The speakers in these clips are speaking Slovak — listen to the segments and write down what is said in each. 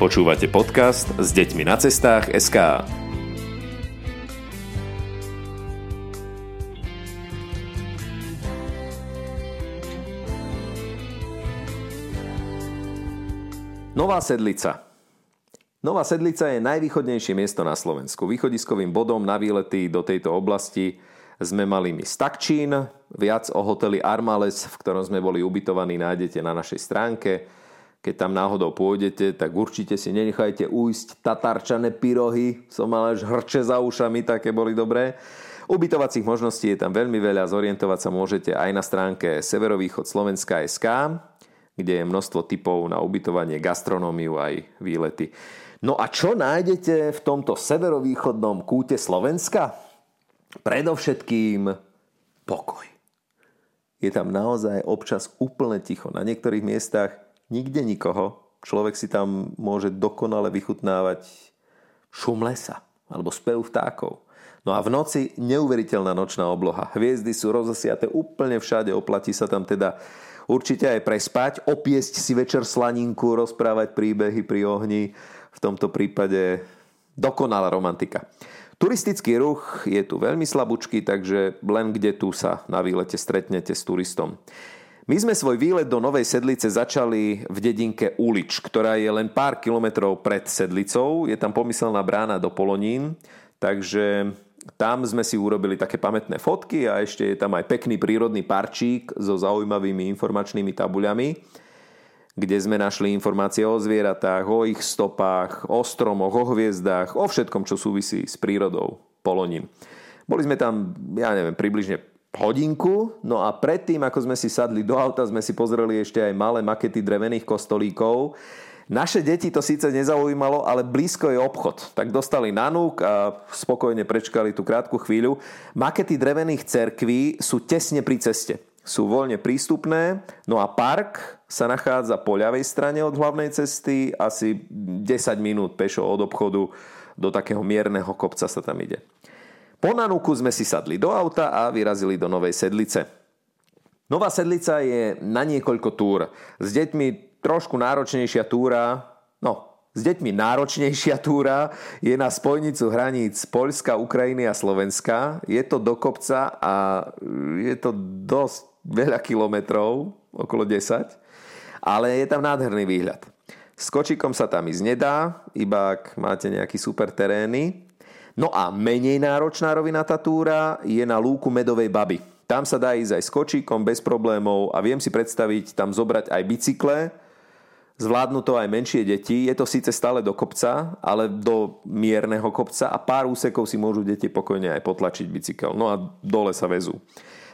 Počúvate podcast s deťmi na cestách SK. Nová Sedlica Nová Sedlica je najvýchodnejšie miesto na Slovensku. Východiskovým bodom na výlety do tejto oblasti sme mali my Stakčín, viac o hoteli Armales, v ktorom sme boli ubytovaní, nájdete na našej stránke keď tam náhodou pôjdete, tak určite si nenechajte ujsť tatarčané pyrohy. Som mal až hrče za ušami, také boli dobré. Ubytovacích možností je tam veľmi veľa, zorientovať sa môžete aj na stránke Severovýchod Slovenska SK, kde je množstvo typov na ubytovanie, gastronómiu aj výlety. No a čo nájdete v tomto severovýchodnom kúte Slovenska? Predovšetkým pokoj. Je tam naozaj občas úplne ticho. Na niektorých miestach nikde nikoho. Človek si tam môže dokonale vychutnávať šum lesa alebo spev vtákov. No a v noci neuveriteľná nočná obloha. Hviezdy sú rozosiate úplne všade, oplatí sa tam teda určite aj prespať, opiesť si večer slaninku, rozprávať príbehy pri ohni. V tomto prípade dokonalá romantika. Turistický ruch je tu veľmi slabúčky, takže len kde tu sa na výlete stretnete s turistom. My sme svoj výlet do Novej Sedlice začali v dedinke Ulič, ktorá je len pár kilometrov pred Sedlicou. Je tam pomyselná brána do Polonín, takže tam sme si urobili také pamätné fotky a ešte je tam aj pekný prírodný parčík so zaujímavými informačnými tabuľami, kde sme našli informácie o zvieratách, o ich stopách, o stromoch, o hviezdách, o všetkom, čo súvisí s prírodou Polonín. Boli sme tam, ja neviem, približne hodinku, no a predtým, ako sme si sadli do auta, sme si pozreli ešte aj malé makety drevených kostolíkov. Naše deti to síce nezaujímalo, ale blízko je obchod. Tak dostali nanúk a spokojne prečkali tú krátku chvíľu. Makety drevených cerkví sú tesne pri ceste. Sú voľne prístupné, no a park sa nachádza po ľavej strane od hlavnej cesty, asi 10 minút pešo od obchodu do takého mierneho kopca sa tam ide. Po Nanuku sme si sadli do auta a vyrazili do Novej Sedlice. Nová Sedlica je na niekoľko túr. S deťmi trošku náročnejšia túra, no, s deťmi náročnejšia túra je na spojnicu hraníc Poľska, Ukrajiny a Slovenska. Je to do kopca a je to dosť veľa kilometrov, okolo 10, ale je tam nádherný výhľad. S kočikom sa tam ísť nedá, iba ak máte nejaký super terény. No a menej náročná rovinatá túra je na lúku Medovej baby. Tam sa dá ísť aj s kočíkom bez problémov a viem si predstaviť tam zobrať aj bicykle, zvládnu to aj menšie deti. Je to síce stále do kopca, ale do mierneho kopca a pár úsekov si môžu deti pokojne aj potlačiť bicykel. No a dole sa vezú.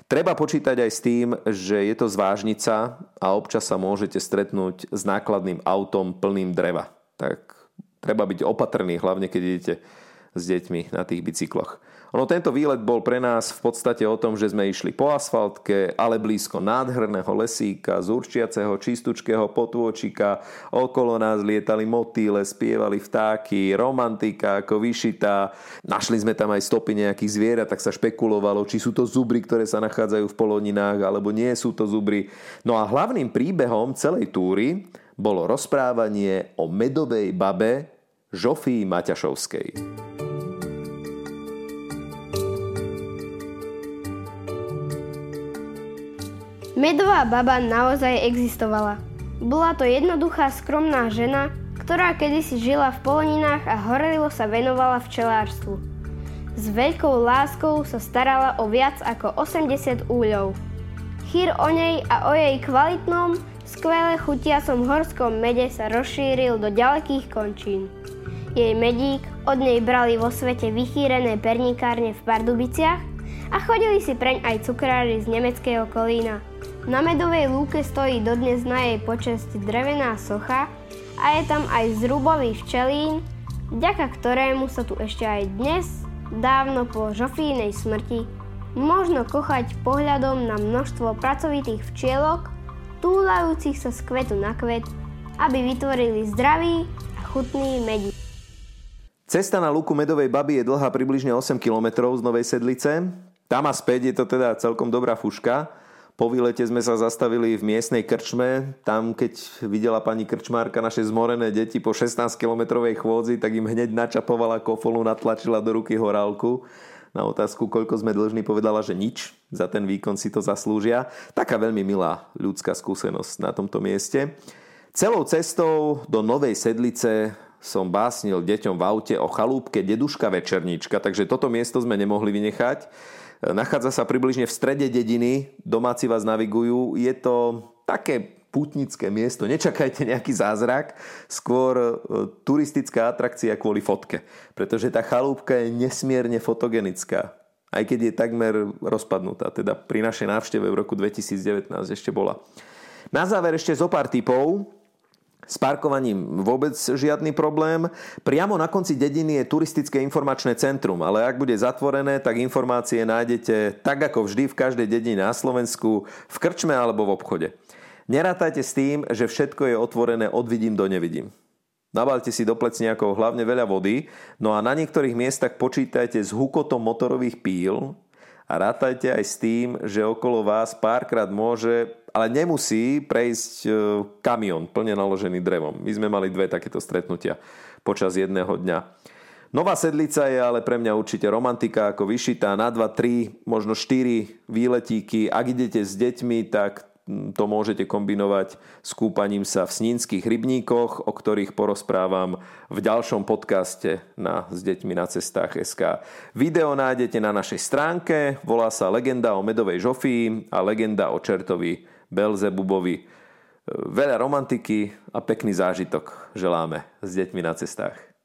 Treba počítať aj s tým, že je to zvážnica a občas sa môžete stretnúť s nákladným autom plným dreva. Tak treba byť opatrný, hlavne keď idete s deťmi na tých bicykloch. Ono tento výlet bol pre nás v podstate o tom, že sme išli po asfaltke, ale blízko nádherného lesíka, z určiaceho čistúčkého potôčika, okolo nás lietali motýle, spievali vtáky, romantika ako vyšitá. Našli sme tam aj stopy nejakých zvierat, tak sa špekulovalo, či sú to zubry, ktoré sa nachádzajú v poloninách, alebo nie sú to zubry. No a hlavným príbehom celej túry bolo rozprávanie o medovej babe Žofii Maťašovskej. Medová baba naozaj existovala. Bola to jednoduchá, skromná žena, ktorá kedysi žila v poloninách a horelivo sa venovala včelárstvu. S veľkou láskou sa starala o viac ako 80 úľov. Chýr o nej a o jej kvalitnom, skvele chutiacom horskom mede sa rozšíril do ďalekých končín. Jej medík od nej brali vo svete vychýrené pernikárne v Pardubiciach a chodili si preň aj cukrári z nemeckého Kolína. Na medovej lúke stojí dodnes na jej počest drevená socha a je tam aj zrubový včelín, vďaka ktorému sa tu ešte aj dnes, dávno po žofínej smrti, možno kochať pohľadom na množstvo pracovitých včielok, túlajúcich sa z kvetu na kvet, aby vytvorili zdravý a chutný medí. Cesta na lúku medovej baby je dlhá približne 8 km z Novej Sedlice. Tam a späť je to teda celkom dobrá fuška. Po výlete sme sa zastavili v miestnej krčme. Tam, keď videla pani krčmárka naše zmorené deti po 16-kilometrovej chôdzi, tak im hneď načapovala kofolu, natlačila do ruky horálku. Na otázku, koľko sme dlžní, povedala, že nič. Za ten výkon si to zaslúžia. Taká veľmi milá ľudská skúsenosť na tomto mieste. Celou cestou do Novej Sedlice som básnil deťom v aute o chalúbke Deduška Večerníčka, takže toto miesto sme nemohli vynechať. Nachádza sa približne v strede dediny, domáci vás navigujú. Je to také putnické miesto, nečakajte nejaký zázrak, skôr e, turistická atrakcia kvôli fotke, pretože tá chalúbka je nesmierne fotogenická, aj keď je takmer rozpadnutá, teda pri našej návšteve v roku 2019 ešte bola. Na záver ešte zo pár typov, s parkovaním vôbec žiadny problém. Priamo na konci dediny je turistické informačné centrum, ale ak bude zatvorené, tak informácie nájdete tak ako vždy v každej dedine na Slovensku, v krčme alebo v obchode. Nerátajte s tým, že všetko je otvorené od vidím do nevidím. Nabalte si do plecniakov hlavne veľa vody, no a na niektorých miestach počítajte s hukotom motorových píl a rátajte aj s tým, že okolo vás párkrát môže ale nemusí prejsť e, kamión plne naložený drevom. My sme mali dve takéto stretnutia počas jedného dňa. Nová sedlica je ale pre mňa určite romantika ako vyšitá na 2, 3, možno 4 výletíky. Ak idete s deťmi, tak to môžete kombinovať s kúpaním sa v snínskych rybníkoch, o ktorých porozprávam v ďalšom podcaste na S deťmi na cestách SK. Video nájdete na našej stránke, volá sa Legenda o medovej žofii a Legenda o čertovi Belzebubovi. Veľa romantiky a pekný zážitok želáme s deťmi na cestách.